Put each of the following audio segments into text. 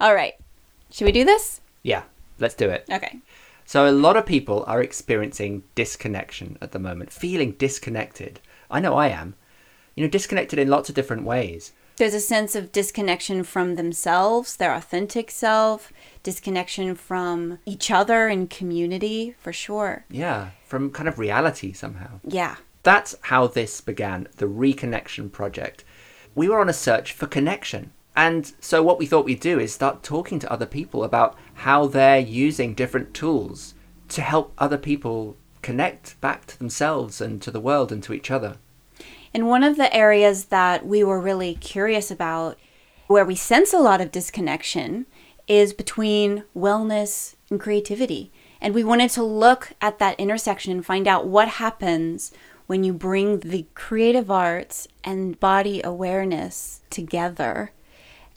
All right. Should we do this? Yeah, let's do it. Okay. So, a lot of people are experiencing disconnection at the moment, feeling disconnected. I know I am. You know, disconnected in lots of different ways. There's a sense of disconnection from themselves, their authentic self, disconnection from each other and community, for sure. Yeah, from kind of reality somehow. Yeah. That's how this began, the Reconnection Project. We were on a search for connection. And so, what we thought we'd do is start talking to other people about how they're using different tools to help other people connect back to themselves and to the world and to each other. And one of the areas that we were really curious about, where we sense a lot of disconnection, is between wellness and creativity. And we wanted to look at that intersection and find out what happens when you bring the creative arts and body awareness together.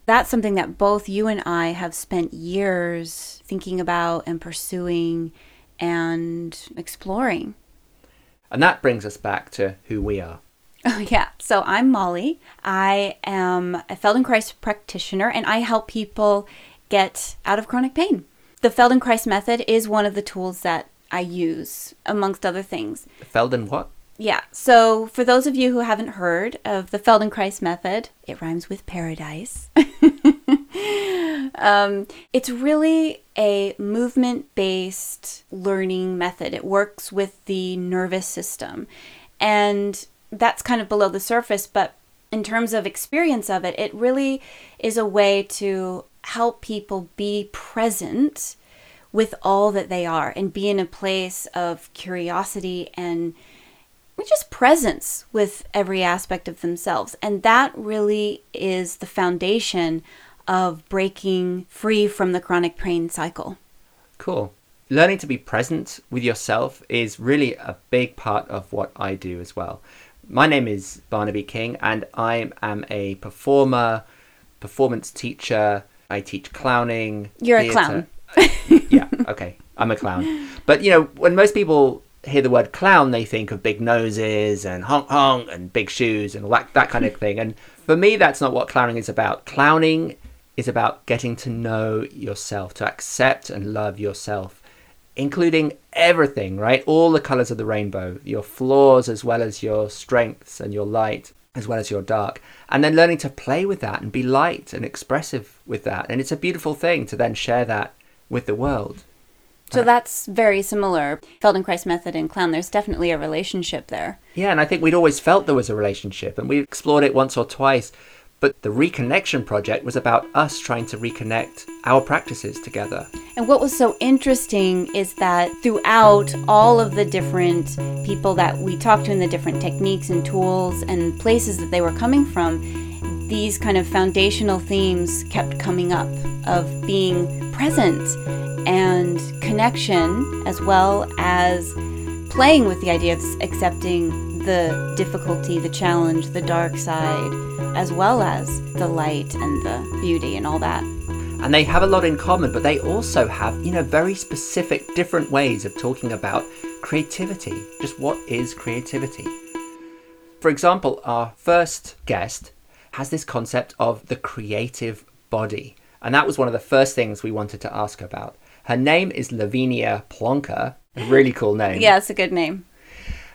That's something that both you and I have spent years thinking about and pursuing and exploring. And that brings us back to who we are. Oh, yeah. So I'm Molly. I am a Feldenkrais practitioner and I help people get out of chronic pain. The Feldenkrais method is one of the tools that I use, amongst other things. Felden what? Yeah. So for those of you who haven't heard of the Feldenkrais method, it rhymes with paradise. um, it's really a movement based learning method. It works with the nervous system. And that's kind of below the surface, but in terms of experience of it, it really is a way to help people be present with all that they are and be in a place of curiosity and just presence with every aspect of themselves. And that really is the foundation of breaking free from the chronic pain cycle. Cool. Learning to be present with yourself is really a big part of what I do as well. My name is Barnaby King, and I am a performer, performance teacher. I teach clowning. You're theater. a clown. yeah, okay. I'm a clown. But, you know, when most people hear the word clown, they think of big noses and honk honk and big shoes and that, that kind of thing. And for me, that's not what clowning is about. Clowning is about getting to know yourself, to accept and love yourself including everything, right? All the colors of the rainbow, your flaws as well as your strengths and your light as well as your dark. And then learning to play with that and be light and expressive with that. And it's a beautiful thing to then share that with the world. So that's very similar. Feldenkrais method and clown, there's definitely a relationship there. Yeah, and I think we'd always felt there was a relationship, and we explored it once or twice but the Reconnection Project was about us trying to reconnect our practices together. And what was so interesting is that throughout all of the different people that we talked to and the different techniques and tools and places that they were coming from, these kind of foundational themes kept coming up of being present and connection, as well as playing with the idea of accepting the difficulty, the challenge, the dark side, as well as the light and the beauty and all that. And they have a lot in common, but they also have, you know, very specific different ways of talking about creativity. Just what is creativity? For example, our first guest has this concept of the creative body. And that was one of the first things we wanted to ask about. Her name is Lavinia Plonka. A really cool name. yeah, it's a good name.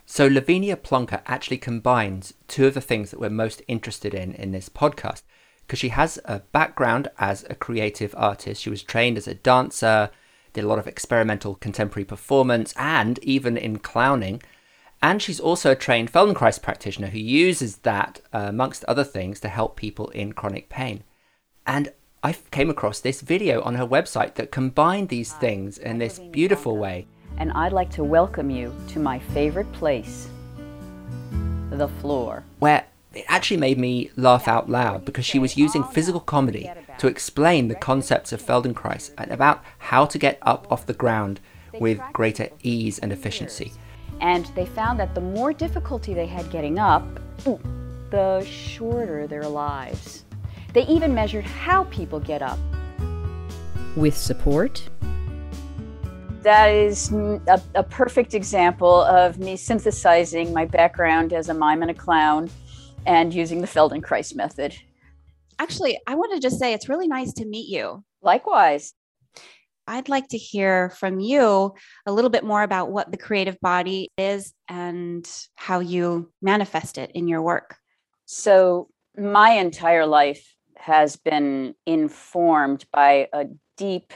So Lavinia Plonka actually combines two of the things that we're most interested in in this podcast because she has a background as a creative artist. She was trained as a dancer, did a lot of experimental contemporary performance, and even in clowning. And she's also a trained Feldenkrais practitioner who uses that, uh, amongst other things, to help people in chronic pain. And I came across this video on her website that combined these things in this beautiful way and I'd like to welcome you to my favorite place, the floor. Where it actually made me laugh out loud because she was using physical comedy to explain the concepts of Feldenkrais and about how to get up off the ground with greater ease and efficiency. And they found that the more difficulty they had getting up, the shorter their lives. They even measured how people get up. With support that is a, a, perfect example of me synthesizing my background as a mime and a clown and using the Feldenkrais method. Actually, I want to just say it's really nice to meet you. Likewise. I'd like to hear from you a little bit more about what the creative body is and how you manifest it in your work. So, my entire life has been informed by a deep,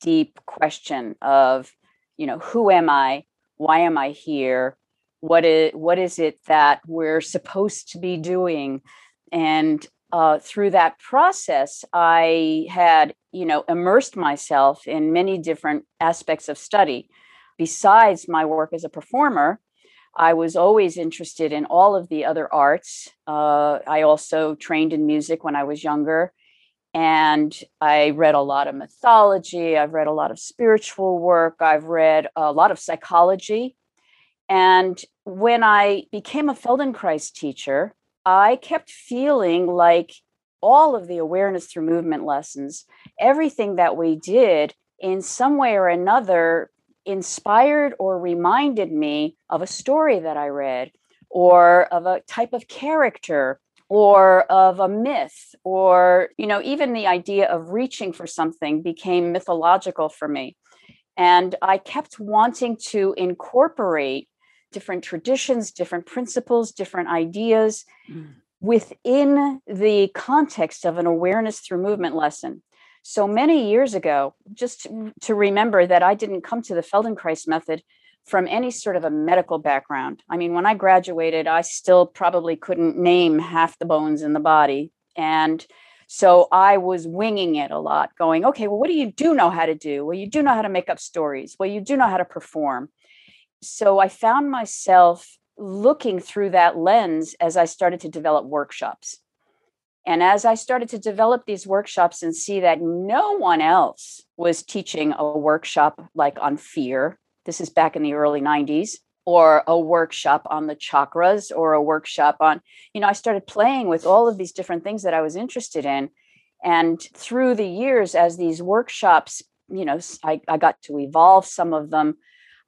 deep question of, you know, who am I? Why am I here? What is what is it that we're supposed to be doing? And uh, through that process, I had, you know, immersed myself in many different aspects of study. Besides my work as a performer, I was always interested in all of the other arts. Uh, I also trained in music when I was younger, and I read a lot of mythology. I've read a lot of spiritual work. I've read a lot of psychology. And when I became a Feldenkrais teacher, I kept feeling like all of the awareness through movement lessons, everything that we did in some way or another inspired or reminded me of a story that I read or of a type of character or of a myth or you know even the idea of reaching for something became mythological for me and i kept wanting to incorporate different traditions, different principles, different ideas mm. within the context of an awareness through movement lesson. So many years ago, just to remember that I didn't come to the Feldenkrais method from any sort of a medical background. I mean, when I graduated, I still probably couldn't name half the bones in the body. And so I was winging it a lot, going, okay, well, what do you do know how to do? Well, you do know how to make up stories. Well, you do know how to perform so I found myself looking through that lens as I started to develop workshops. And as I started to develop these workshops and see that no one else was teaching a workshop like on fear, this is back in the early 90s, or a workshop on the chakras, or a workshop on, you know, I started playing with all of these different things that I was interested in. And through the years, as these workshops, you know, I, I got to evolve some of them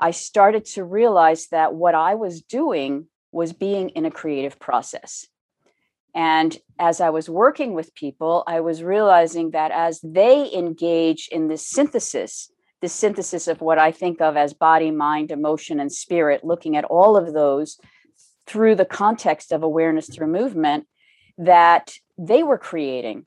I started to realize that what I was doing was being in a creative process. And as I was working with people, I was realizing that as they engage in this synthesis, the synthesis of what I think of as body, mind, emotion, and spirit, looking at all of those through the context of awareness through movement, that they were creating.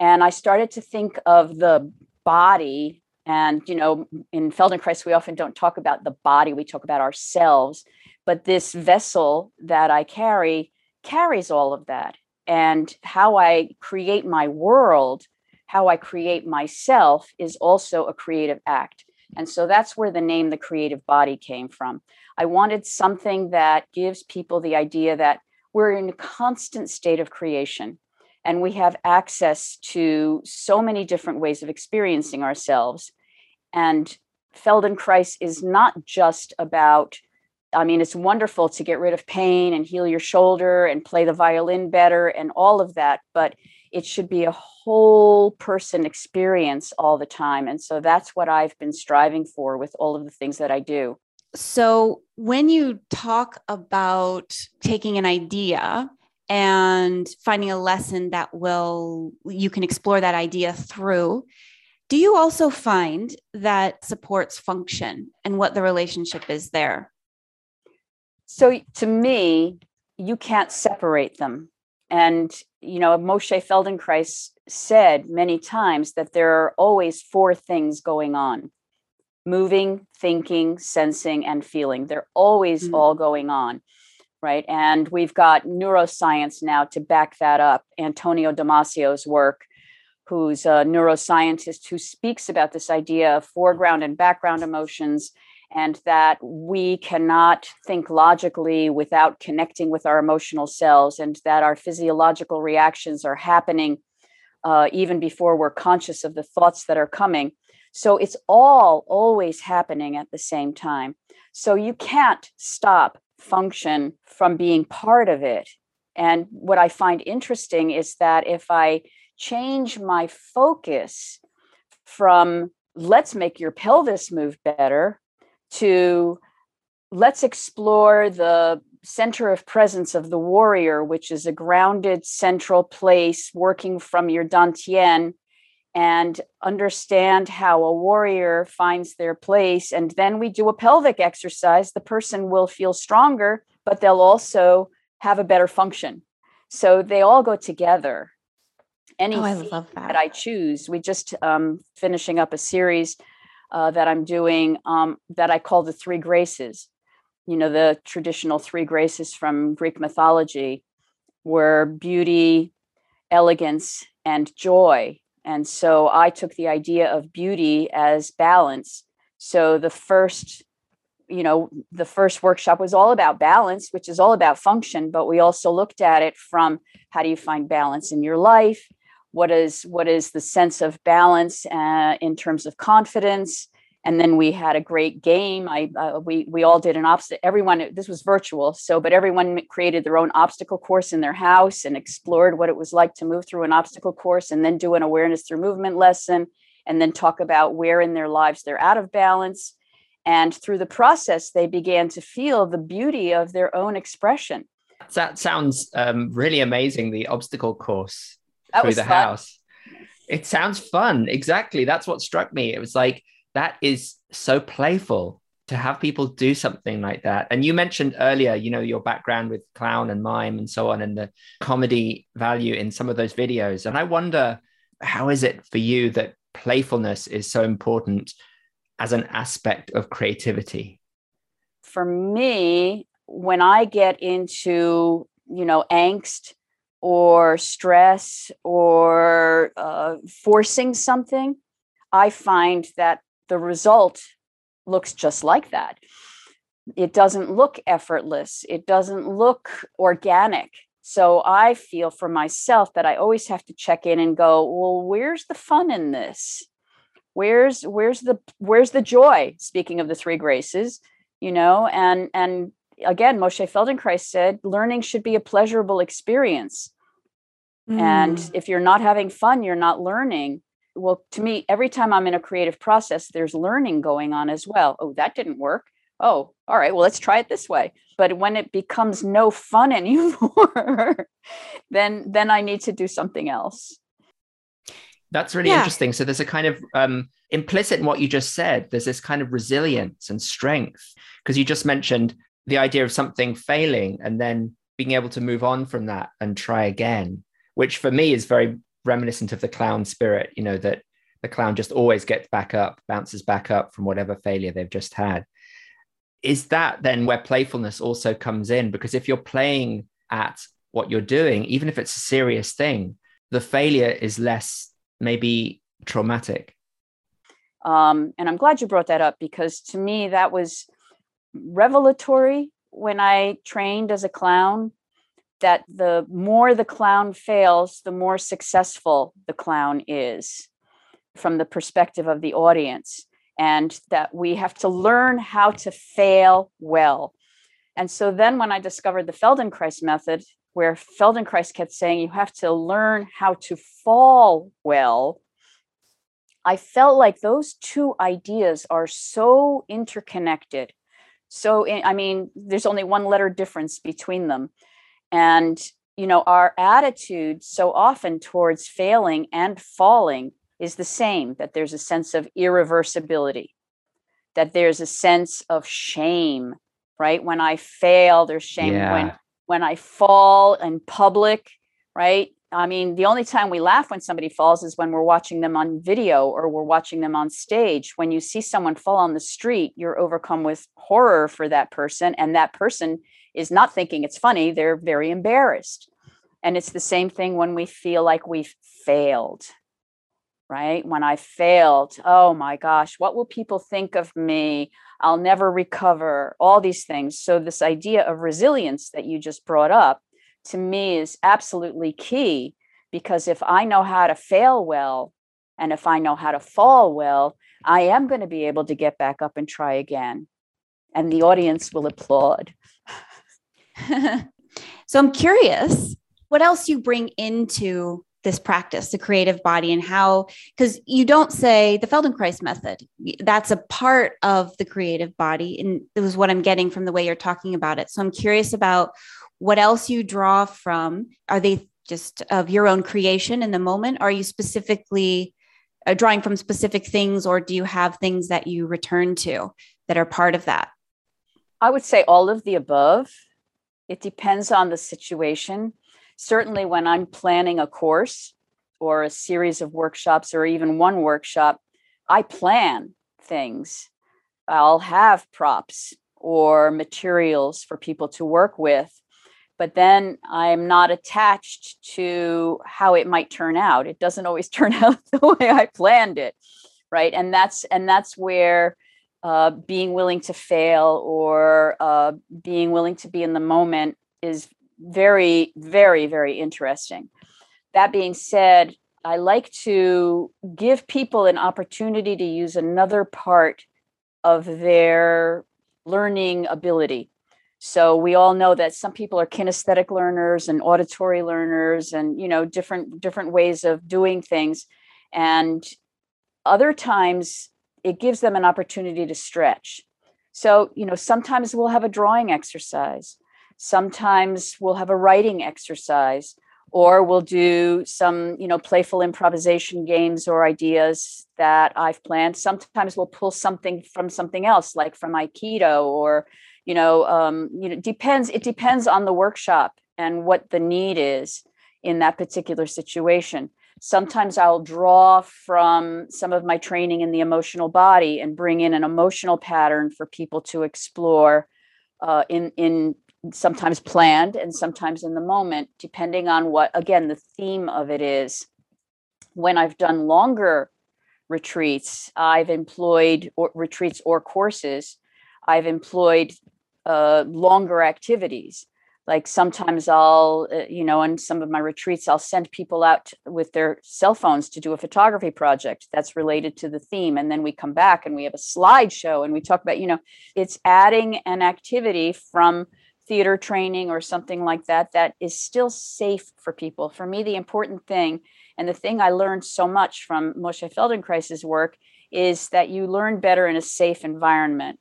And I started to think of the body and, you know, in Feldenkrais, we often don't talk about the body, we talk about ourselves. But this vessel that I carry carries all of that. And how I create my world, how I create myself is also a creative act. And so that's where the name the creative body came from. I wanted something that gives people the idea that we're in a constant state of creation and we have access to so many different ways of experiencing ourselves and Feldenkrais is not just about, I mean, it's wonderful to get rid of pain and heal your shoulder and play the violin better and all of that, but it should be a whole person experience all the time. And so that's what I've been striving for with all of the things that I do. So, when you talk about taking an idea and finding a lesson that will, you can explore that idea through, do you also find that supports function and what the relationship is there? So, to me, you can't separate them. And, you know, Moshe Feldenkrais said many times that there are always four things going on moving, thinking, sensing, and feeling. They're always mm-hmm. all going on, right? And we've got neuroscience now to back that up. Antonio Damasio's work who's a neuroscientist who speaks about this idea of foreground and background emotions and that we cannot think logically without connecting with our emotional selves and that our physiological reactions are happening uh, even before we're conscious of the thoughts that are coming. So it's all always happening at the same time. So you can't stop function from being part of it. And what i find interesting is that if i change my focus from let's make your pelvis move better to let's explore the center of presence of the warrior, which is a grounded central place working from your dantian and understand how a warrior finds their place. And then we do a pelvic exercise. The person will feel stronger, but they'll also have a better function. So they all go together. Any oh, I love that. that I choose. We just um, finishing up a series uh, that I'm doing um, that I call the Three Graces. You know, the traditional three graces from Greek mythology were beauty, elegance, and joy. And so I took the idea of beauty as balance. So the first, you know, the first workshop was all about balance, which is all about function, but we also looked at it from how do you find balance in your life? What is what is the sense of balance uh, in terms of confidence? and then we had a great game. I uh, we we all did an obstacle everyone this was virtual so but everyone created their own obstacle course in their house and explored what it was like to move through an obstacle course and then do an awareness through movement lesson and then talk about where in their lives they're out of balance. And through the process they began to feel the beauty of their own expression. That sounds um, really amazing the obstacle course that through the fun. house it sounds fun exactly that's what struck me it was like that is so playful to have people do something like that. And you mentioned earlier, you know, your background with clown and mime and so on, and the comedy value in some of those videos. And I wonder, how is it for you that playfulness is so important as an aspect of creativity? For me, when I get into, you know, angst or stress or uh, forcing something, I find that the result looks just like that. It doesn't look effortless, it doesn't look organic. So I feel for myself that I always have to check in and go, well, where's the fun in this? Where's where's the where's the joy? Speaking of the three graces, you know, and and again, Moshe Feldenkrais said, learning should be a pleasurable experience. Mm. And if you're not having fun, you're not learning. Well to me every time i'm in a creative process there's learning going on as well. Oh that didn't work. Oh all right well let's try it this way. But when it becomes no fun anymore then then i need to do something else. That's really yeah. interesting. So there's a kind of um, implicit in what you just said there's this kind of resilience and strength. Because you just mentioned the idea of something failing and then being able to move on from that and try again which for me is very reminiscent of the clown spirit, you know, that the clown just always gets back up, bounces back up from whatever failure they've just had. Is that then where playfulness also comes in? Because if you're playing at what you're doing, even if it's a serious thing, the failure is less maybe traumatic. Um, and I'm glad you brought that up because to me, that was revelatory when I trained as a clown that the more the clown fails, the more successful the clown is from the perspective of the audience, and that we have to learn how to fail well. And so then when I discovered the Feldenkrais method, where Feldenkrais kept saying you have to learn how to fall well, I felt like those two ideas are so interconnected. So, eh, I mean, there's only one letter difference between them. And, you know, our attitude so often towards failing and falling is the same that there's a sense of irreversibility, that there's a sense of shame, right? When I fail, there's shame. Yeah. When when I fall in public, right? I mean, the only time we laugh when somebody falls is when we're watching them on video or we're watching them on stage. When you see someone fall on the street, you're overcome with horror for that person, and that person is not thinking it's funny, they're very embarrassed. And it's the same thing when we feel like we've failed, right? When I failed, oh my gosh, what will people think of me? I'll never recover, all these things. So, this idea of resilience that you just brought up to me is absolutely key because if I know how to fail well and if I know how to fall well, I am going to be able to get back up and try again. And the audience will applaud. so I'm curious what else you bring into this practice, the creative body, and how, because you don't say the Feldenkrais method, that's a part of the creative body. And it was what I'm getting from the way you're talking about it. So I'm curious about what else you draw from. Are they just of your own creation in the moment? Are you specifically uh, drawing from specific things, or do you have things that you return to that are part of that? I would say all of the above. It depends on the situation. Certainly, when I'm planning a course or a series of workshops or even one workshop, I plan things. I'll have props or materials for people to work with, but then I'm not attached to how it might turn out. It doesn't always turn out the way I planned it, right? And that's and that's where uh, being willing to fail or uh, being willing to be in the moment is very, very, very interesting. That being said, I like to give people an opportunity to use another part of their learning ability. So we all know that some people are kinesthetic learners and auditory learners and you know different different ways of doing things and other times it gives them an opportunity to stretch. So, you know, sometimes we'll have a drawing exercise, sometimes we'll have a writing exercise, or we'll do some, you know, playful improvisation games or ideas that I've planned. Sometimes we'll pull something from something else, like from Aikido, or, you know, um, you know, depends. It depends on the workshop and what the need is in that particular situation. Sometimes I'll draw from some of my training in the emotional body and bring in an emotional pattern for people to explore uh, in in sometimes planned and sometimes in the moment, depending on what again the theme of it is. When I've done longer retreats, I've employed or, retreats or courses. I've employed uh, longer activities like sometimes i'll uh, you know in some of my retreats i'll send people out with their cell phones to do a photography project that's related to the theme and then we come back and we have a slideshow and we talk about you know it's adding an activity from theater training or something like that that is still safe for people for me the important thing and the thing i learned so much from moshe feldenkrais's work is that you learn better in a safe environment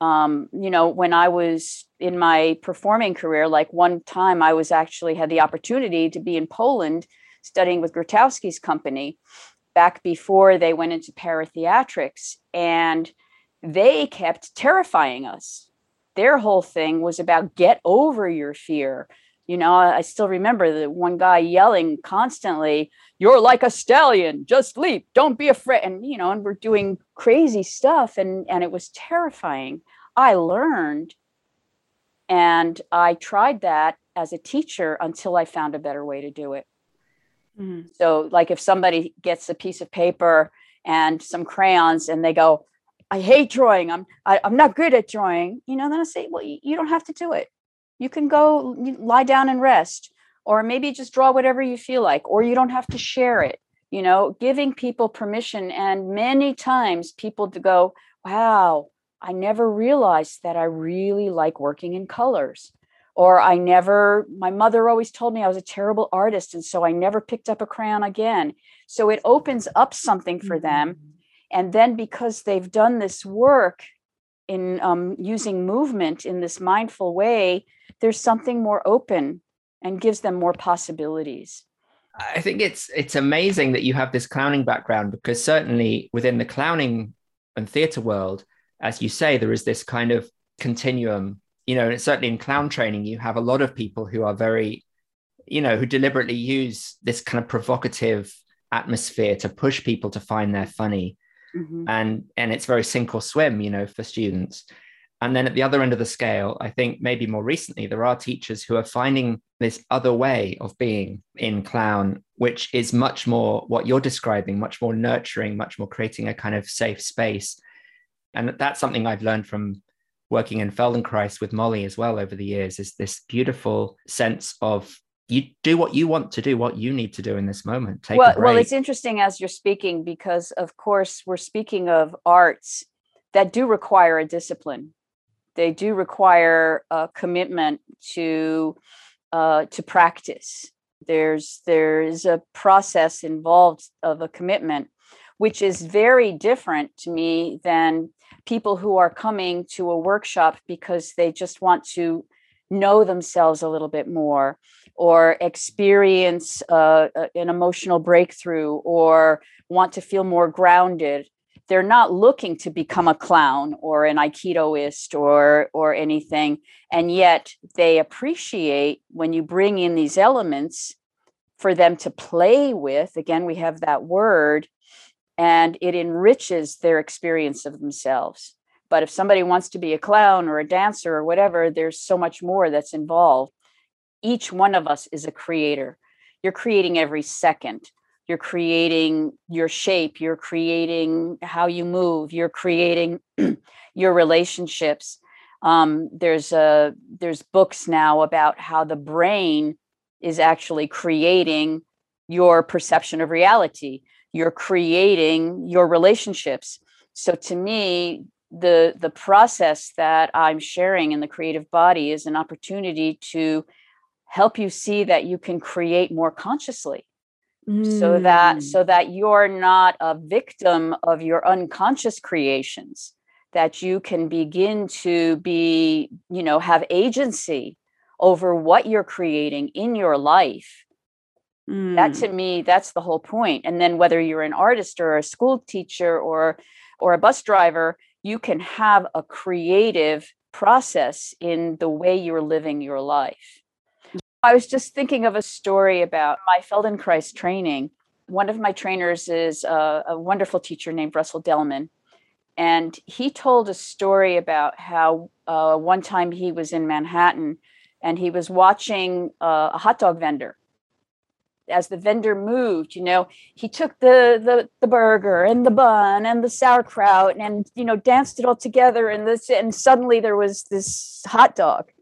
um, you know, when I was in my performing career, like one time I was actually had the opportunity to be in Poland studying with Grotowski's company back before they went into paratheatrics. And they kept terrifying us. Their whole thing was about get over your fear. You know, I still remember the one guy yelling constantly, You're like a stallion, just leap, don't be afraid. And, you know, and we're doing crazy stuff. And, and it was terrifying. I learned and I tried that as a teacher until I found a better way to do it. Mm-hmm. So, like if somebody gets a piece of paper and some crayons and they go, I hate drawing. I'm I, am i am not good at drawing. You know, then I say, well, you, you don't have to do it you can go lie down and rest or maybe just draw whatever you feel like or you don't have to share it you know giving people permission and many times people to go wow i never realized that i really like working in colors or i never my mother always told me i was a terrible artist and so i never picked up a crayon again so it opens up something for them mm-hmm. And then because they've done this work in um, using movement in this mindful way there's something more open and gives them more possibilities. I think it's it's amazing that you have this clowning background because certainly within the clowning and theater world, as you say, there is this kind of continuum. You know, certainly in clown training, you have a lot of people who are very, you know, who deliberately use this kind of provocative atmosphere to push people to find their funny. Mm-hmm. And and it's very sink or swim, you know, for students. And then at the other end of the scale, I think maybe more recently, there are teachers who are finding this other way of being in clown, which is much more what you're describing, much more nurturing, much more creating a kind of safe space. And that's something I've learned from working in Feldenkrais with Molly as well over the years is this beautiful sense of you do what you want to do, what you need to do in this moment. Take well, well, it's interesting as you're speaking because, of course, we're speaking of arts that do require a discipline they do require a commitment to uh, to practice. There's there's a process involved of a commitment, which is very different to me than people who are coming to a workshop because they just want to know themselves a little bit more or experience uh, an emotional breakthrough or want to feel more grounded. They're not looking to become a clown or an aikidoist or or anything and yet they appreciate when you bring in these elements for them to play with. Again we have that word and it enriches their experience of themselves. But if somebody wants to be a clown or a dancer or whatever there's so much more that's involved each one of us is a creator. You're creating every second. You're creating your shape. You're creating how you move. You're creating your relationships. Um, there's a there's books now about how the brain is actually creating your perception of reality. You're creating your relationships. So to me the the process that i'm sharing in the creative body is an opportunity to help you see that you can create more consciously so that Mm. so that you're not a victim of your unconscious creations that you can begin to be you know have agency over what you're creating in your life that Mm. to me that's the whole point and then whether you're an artist or a school teacher or or a bus driver you can have a creative process in the way you're living your life I was just thinking of a story about my Feldenkrais training. One of my trainers is a, a wonderful teacher named Russell Delman. And he told a story about how uh, one time he was in Manhattan and he was watching uh, a hot dog vendor. As the vendor moved, you know, he took the, the the burger and the bun and the sauerkraut and you know danced it all together and this and suddenly there was this hot dog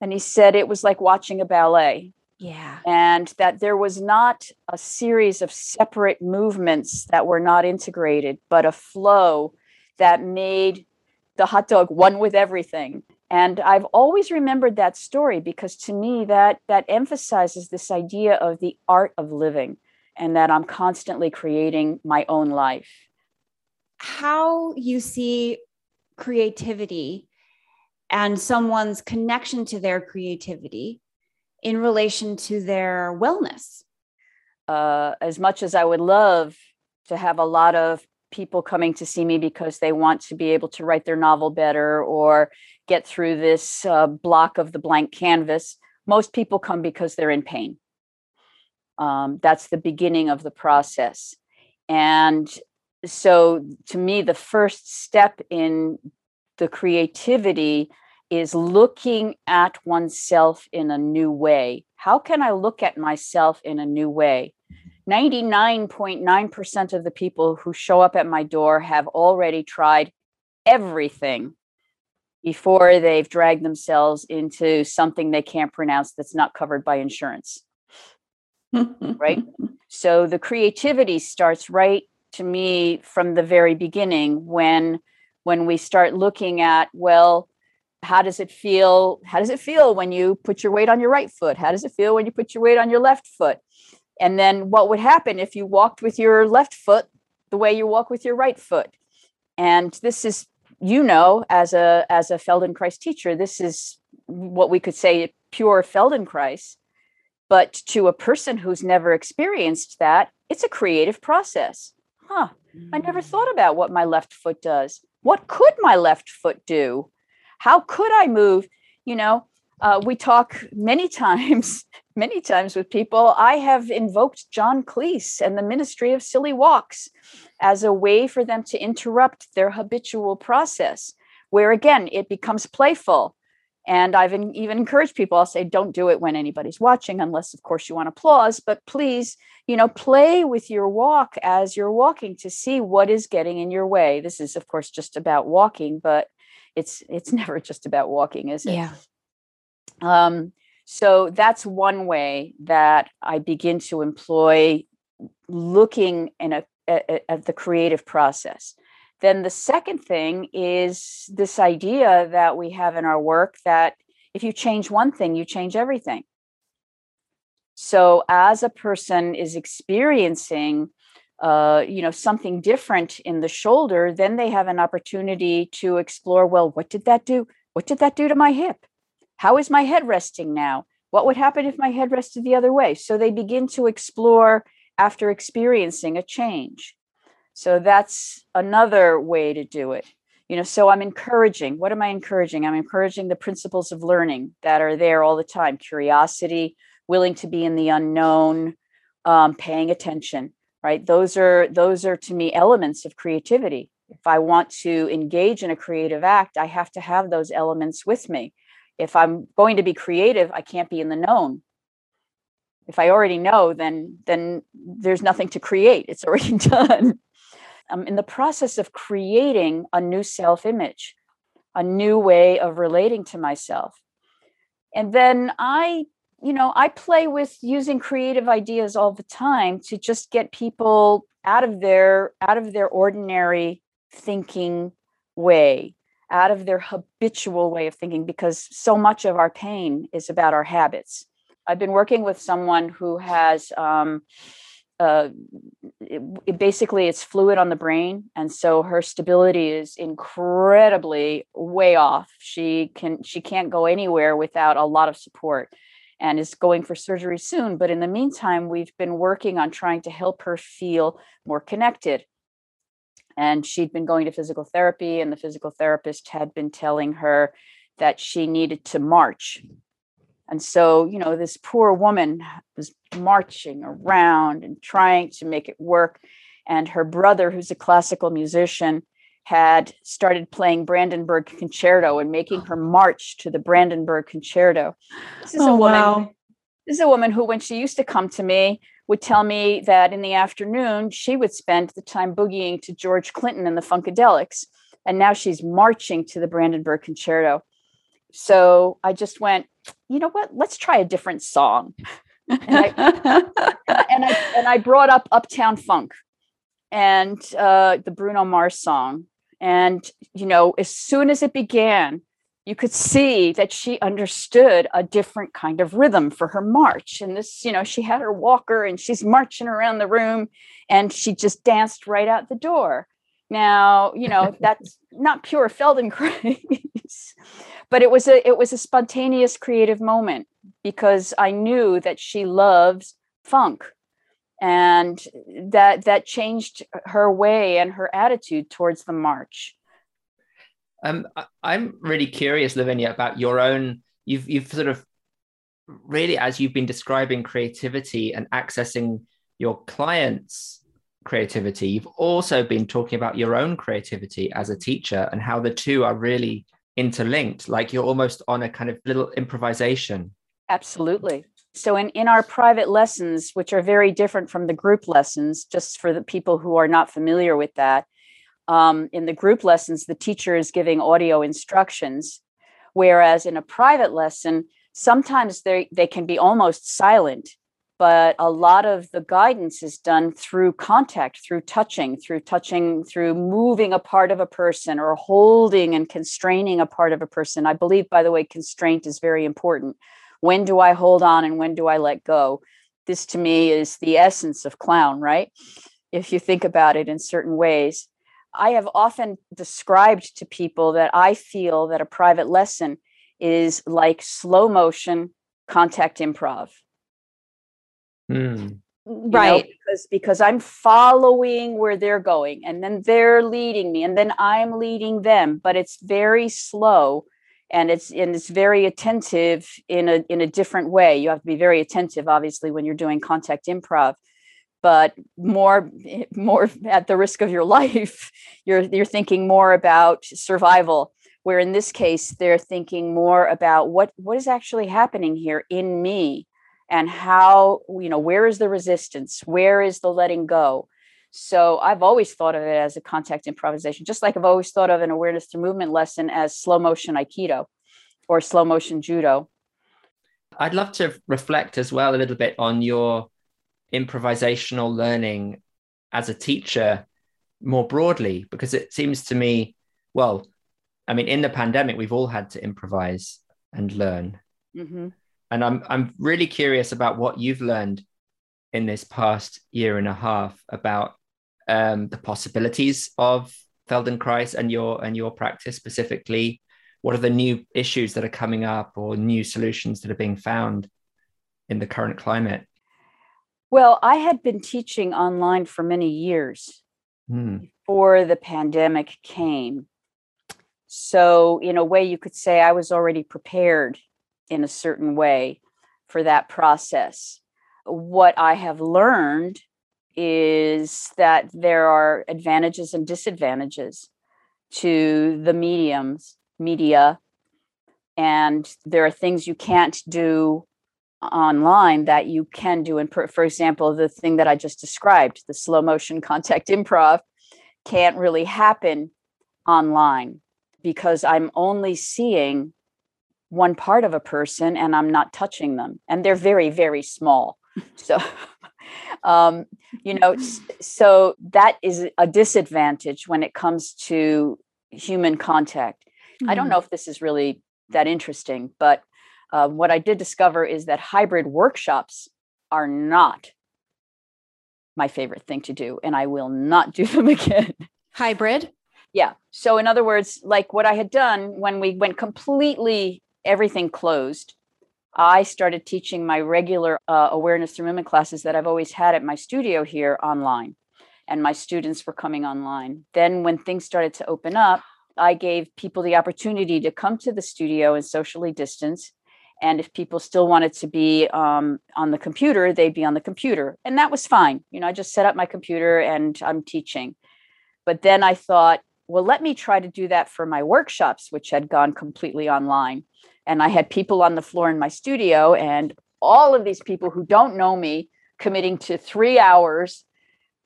and he said it was like watching a ballet. Yeah. And that there was not a series of separate movements that were not integrated but a flow that made the hot dog one with everything. And i've always remembered that story because to me that that emphasizes this idea of the art of living and that i'm constantly creating my own life. How you see creativity and someone's connection to their creativity in relation to their wellness. uh, as much as I would love to have a lot of people coming to see me because they want to be able to write their novel better or get through this uh, block of the blank canvas, most people come because they're in pain. Um, that's the beginning of the process. And so, to me, the first step in the creativity is looking at oneself in a new way. How can I look at myself in a new way? 99.9% of the people who show up at my door have already tried everything before they've dragged themselves into something they can't pronounce that's not covered by insurance. Right. So the creativity starts right to me from the very beginning when when we start looking at well how does it feel how does it feel when you put your weight on your right foot? How does it feel when you put your weight on your left foot? And then what would happen if you walked with your left foot the way you walk with your right foot? And this is you know as a as a feldenkrais teacher this is what we could say pure feldenkrais. But to a person who's never experienced that it's a creative process. Huh i never mm. thought about what my left foot does what could my left foot do? How could i move? You know uh, we talk many times many times with people. I have invoked john cleese and the ministry of silly walks as a way for them to interrupt their habitual process where again it becomes playful and i've en- even encouraged people i'll say don't do it when anybody's watching unless of course you want applause but please you know play with your walk as you're walking to see what is getting in your way this is of course just about walking but it's it's never just about walking is it yeah. um, so that's one way that I begin to employ looking in a, at, at the creative process. Then the second thing is this idea that we have in our work that if you change one thing, you change everything. So as a person is experiencing uh, you know something different in the shoulder, then they have an opportunity to explore. Well, what did that do? What did that do to my hip? How is my head resting now? What would happen if my head rested the other way? So they begin to explore after experiencing a change. So that's another way to do it. You know, so I'm encouraging. What am I encouraging? I'm encouraging the principles of learning that are there all the time curiosity, willing to be in the unknown, um, paying attention, right? Those are, those are to me elements of creativity. If I want to engage in a creative act, I have to have those elements with me. If I'm going to be creative, I can't be in the known if i already know then then there's nothing to create it's already done i'm in the process of creating a new self image a new way of relating to myself. And then i you know i play with using creative ideas all the time to just get people out of their out of their ordinary thinking way out of their habitual way of thinking because so much of our pain is about our habits. I've been working with someone who has um, uh, it, it basically it's fluid on the brain, and so her stability is incredibly way off. She can she can't go anywhere without a lot of support, and is going for surgery soon. But in the meantime, we've been working on trying to help her feel more connected. And she'd been going to physical therapy, and the physical therapist had been telling her that she needed to march and so, you know, this poor woman was marching around and trying to make it work. And her brother, who's a classical musician, had started playing Brandenburg Concerto and making her march to the Brandenburg Concerto. This is oh, a woman. Wow. This is a woman who, when she used to come to me, would tell me that in the afternoon she would spend the time boogieing to George Clinton and the Funkadelics, and now she's marching to the Brandenburg Concerto. So I just went, you know what? Let's try a different song. and, I, and I and I brought up Uptown Funk and uh, the Bruno Mars song. And you know, as soon as it began, you could see that she understood a different kind of rhythm for her march. And this, you know, she had her walker and she's marching around the room and she just danced right out the door. Now, you know, that's not pure Feldenkrais, but it was a it was a spontaneous creative moment because I knew that she loves funk and that that changed her way and her attitude towards the march. Um, I'm really curious, Lavinia, about your own. You've you've sort of really, as you've been describing creativity and accessing your clients' creativity, you've also been talking about your own creativity as a teacher and how the two are really interlinked. Like you're almost on a kind of little improvisation. Absolutely. So in, in our private lessons, which are very different from the group lessons, just for the people who are not familiar with that, um, in the group lessons, the teacher is giving audio instructions, whereas in a private lesson, sometimes they they can be almost silent but a lot of the guidance is done through contact through touching through touching through moving a part of a person or holding and constraining a part of a person. I believe by the way constraint is very important. When do i hold on and when do i let go? This to me is the essence of clown right? If you think about it in certain ways. I have often described to people that i feel that a private lesson is like slow motion contact improv Mm. Right. know, because because I'm following where they're going and then they're leading me and then I'm leading them, but it's very slow and it's and it's very attentive in a in a different way. You have to be very attentive obviously when you're doing contact improv but more more at the risk of your life you're you're thinking more about survival where in this case they're thinking more about what what is actually happening here in me and how you know where is the resistance? Where is the letting go? So i've always thought of it as a contact improvisation just like i've always thought of an awareness to movement lesson as slow motion aikido or slow motion judo. I'd love to reflect as well a little bit on your improvisational learning as a teacher more broadly because it seems to me well i mean in the pandemic we've all had to improvise and learn. Mm-hmm and I'm I'm really curious about what you've learned in this past year and a half about um, the possibilities of Feldenkrais and your and your practice specifically. What are the new issues that are coming up or new solutions that are being found? in the current climate? Well, I had been teaching online for many years Hmm. before the pandemic came. So, in a way, you could say I was already prepared in a certain way for that process. What I have learned is that there are advantages and disadvantages to the mediums, media, and there are things you can't do online that you can do per- for example the thing that i just described the slow motion contact improv can't really happen online because i'm only seeing one part of a person and i'm not touching them and they're very very small so um you know so that is a disadvantage when it comes to human contact I don't know if this is really that interesting, but uh, what I did discover is that hybrid workshops are not my favorite thing to do, and I will not do them again. Hybrid. yeah. So, in other words, like what I had done when we went completely everything closed, I started teaching my regular uh, awareness through movement classes that I've always had at my studio here online, and my students were coming online. Then, when things started to open up, I gave people the opportunity to come to the studio and socially distance. And if people still wanted to be um, on the computer, they'd be on the computer. And that was fine. You know, I just set up my computer and I'm teaching. But then I thought, well, let me try to do that for my workshops, which had gone completely online. And I had people on the floor in my studio, and all of these people who don't know me committing to three hours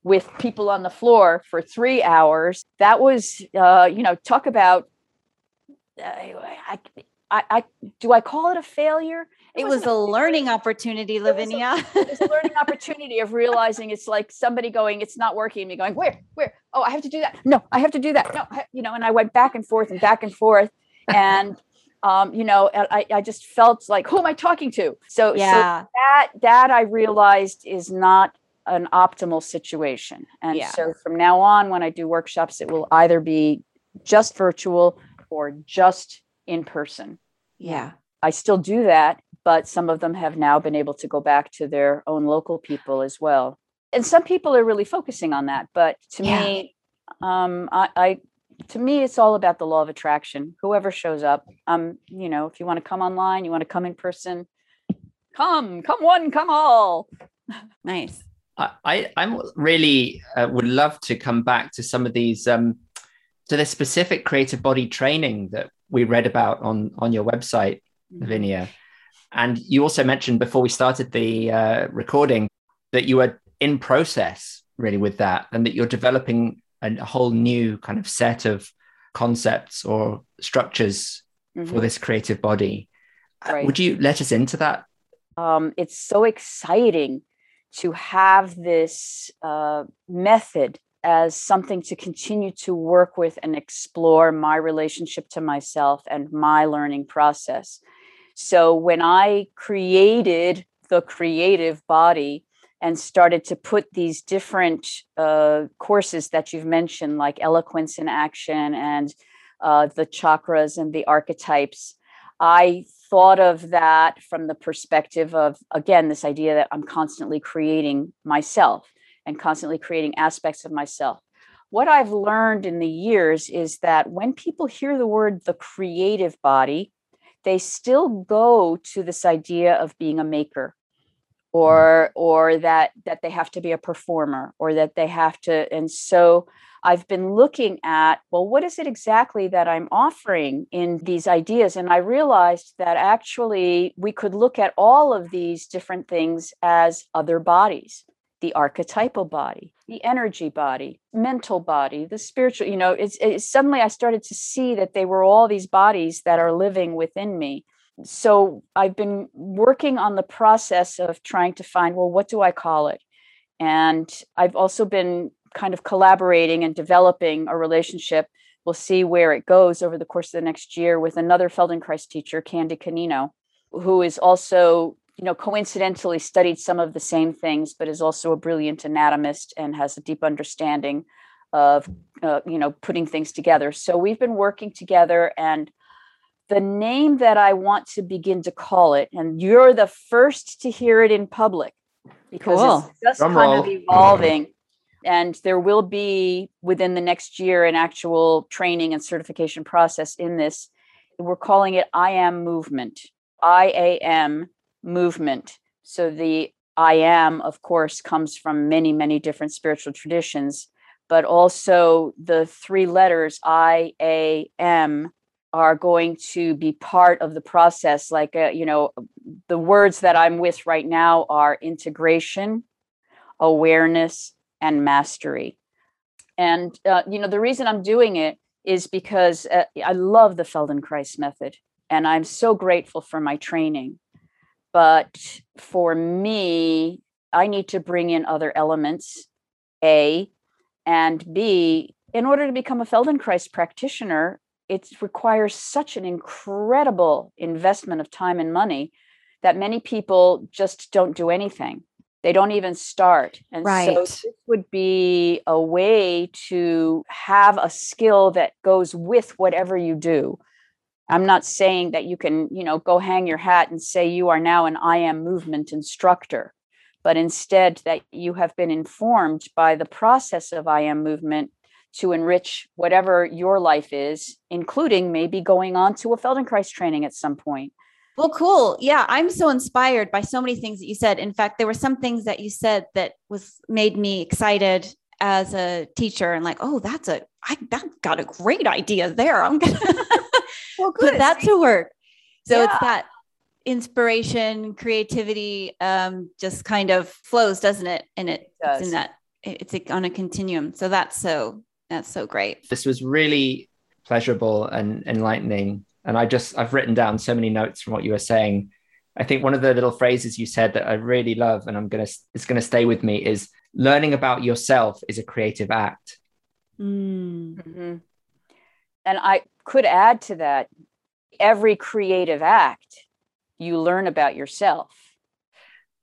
with people on the floor for three hours. That was, uh, you know, talk about. Uh, I, I, I, do I call it a failure? It wasn't was a learning opportunity, Lavinia. It was a- Lavinia. It's a learning opportunity of realizing it's like somebody going, it's not working. Me going, where, where? Oh, I have to do that. No, I have to do that. No, I, you know. And I went back and forth and back and forth, and um, you know, I, I just felt like, who am I talking to? So, so yeah. that that I realized is not an optimal situation. And Yeah. so from now on, when I do workshops, it will either be just virtual or just in person. Yeah. I still do that, but some of them have now been able to go back to their own local people as well. And some people are really focusing on that. But to Yeah. me, um, I, I to me, it's all about the law of attraction. Whoever shows up, um, you know, if you want to come online, you want to come in person, come, come one, come all. Nice. I, I I'm really uh, would love to come back to some of these um to the specific creative body training that we read about on on your website, Lavinia. And you also mentioned before we started the uh, recording that you were in process really with that, and that you're developing a, a whole new kind of set of concepts or structures for Mhm. this creative body. Uh, Right. Would you let us into that? um, it's so exciting to have this uh, method as something to continue to work with and explore my relationship to myself and my learning process. So when I created the creative body and started to put these different uh, courses that you've mentioned, like eloquence in action and uh, the chakras and the archetypes, I thought of that from the perspective of, again, this idea that I'm constantly creating myself and constantly creating aspects of myself. What I've learned in the years is that when people hear the word the creative body, they still go to this idea of being a maker Mm-hmm. or or that that they have to be a performer or that they have to and so I've been looking at, well, what is it exactly that I'm offering in these ideas? And I realized that actually we could look at all of these different things as other bodies the archetypal body, the energy body, mental body, the spiritual, you know, it's, it's suddenly I started to see that they were all these bodies that are living within me. So I've been working on the process of trying to find, well, what do I call it? And I've also been kind of collaborating and developing a relationship. We'll see where it goes over the course of the next year with another Feldenkrais teacher, Candy Canino, who is also, you know, coincidentally studied some of the same things, but is also a brilliant anatomist and has a deep understanding of, uh, you know, putting things together. So we've been working together and the name that I want to begin to call it, and you're the first to hear it in public because Cool. it's just Drum kind of evolving. And there will be within the next year an actual training and certification process in this. We're calling it I am movement. I A M movement. So the I am, of course, comes from many, many different spiritual traditions, but also the three letters I A M are going to be part of the process. Like, uh, you know, the words that I'm with right now are integration, awareness, and mastery. And, uh, you know, the reason I'm doing it is because uh, I love the Feldenkrais method and I'm so grateful for my training. But for me, I need to bring in other elements, A, and B, in order to become a Feldenkrais practitioner, it requires such an incredible investment of time and money that many people just don't do anything. They don't even start. And so this would be a way to have a skill that goes with whatever you do. I'm not saying that you can, you know, go hang your hat and say you are now an I am movement instructor, but instead that you have been informed by the process of I am movement to enrich whatever your life is, including maybe going on to a Feldenkrais training at some point. Well, cool. Yeah, I'm so inspired by so many things that you said. In fact, there were some things that you said that was made me excited as a teacher and like, oh, that's a I that got a great idea there. I'm gonna Well, put that to work. So it's that inspiration, creativity, um, just kind of flows, doesn't it? And it, it's does. in that it's on a continuum. So that's so that's so great. This was really pleasurable and enlightening. And I just, I've written down so many notes from what you were saying. I think one of the little phrases you said that I really love and I'm going to, it's going to stay with me is learning about yourself is a creative act. Mm. Mhm. And I could add to that every creative act, you learn about yourself.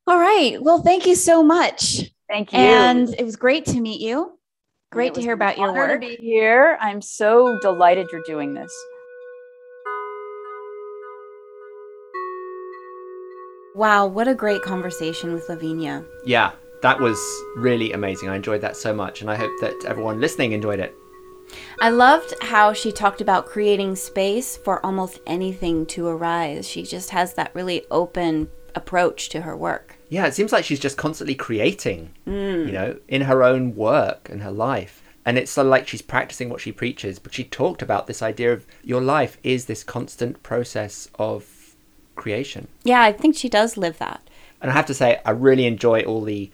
All right. Well, thank you so much. Thank you. And it was great to meet you. And Great to hear about your honor to work. be here. I'm so delighted you're doing this. Wow, what a great conversation with Lavinia. Yeah, that was really amazing. I enjoyed that so much. And I hope that everyone listening enjoyed it. I loved how she talked about creating space for almost anything to arise. She just has that really open approach to her work. Yeah, it seems like she's just constantly creating, you know, in her own work and her life. And it's sort of like she's practicing what she preaches. But she talked about this idea of your life is this constant process of creation. Yeah, I think she does live that. And I have to say, I really enjoy all the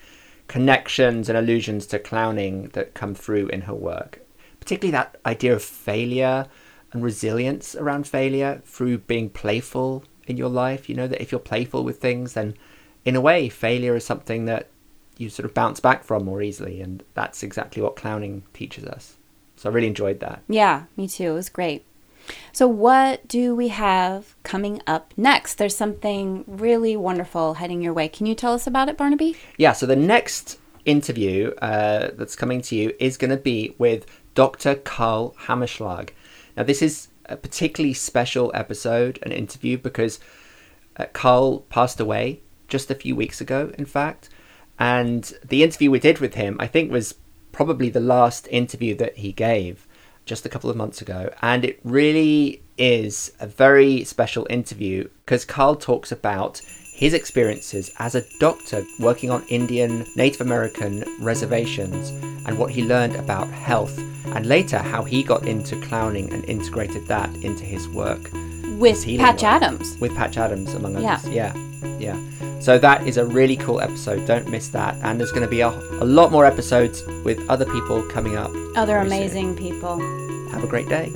connections and allusions to clowning that come through in her work, particularly that idea of failure and resilience around failure through being playful in your life. You know, that if you're playful with things, then in a way, failure is something that you sort of bounce back from more easily. And that's exactly what clowning teaches us. So I really enjoyed that. Yeah, me too. It was great. So, what do we have coming up next? There's something really wonderful heading your way. Can you tell us about it, Barnaby? Yeah, so the next interview uh, that's coming to you is going to be with Dr. Carl Hammerschlag. Now, this is a particularly special episode, an interview, because uh, Carl passed away just a few weeks ago, in fact. And the interview we did with him, I think, was probably the last interview that he gave just a couple of months ago. And it really is a very special interview because Carl talks about his experiences as a doctor working on Indian Native American reservations and what he learned about health, and later how he got into clowning and integrated that into his work With Patch work. Adams. with Patch Adams, among others. Yeah, yeah. So that is a really cool episode. Don't miss that. And there's going to be a, a lot more episodes with other people coming up. Other very soon. amazing people. Have a great day.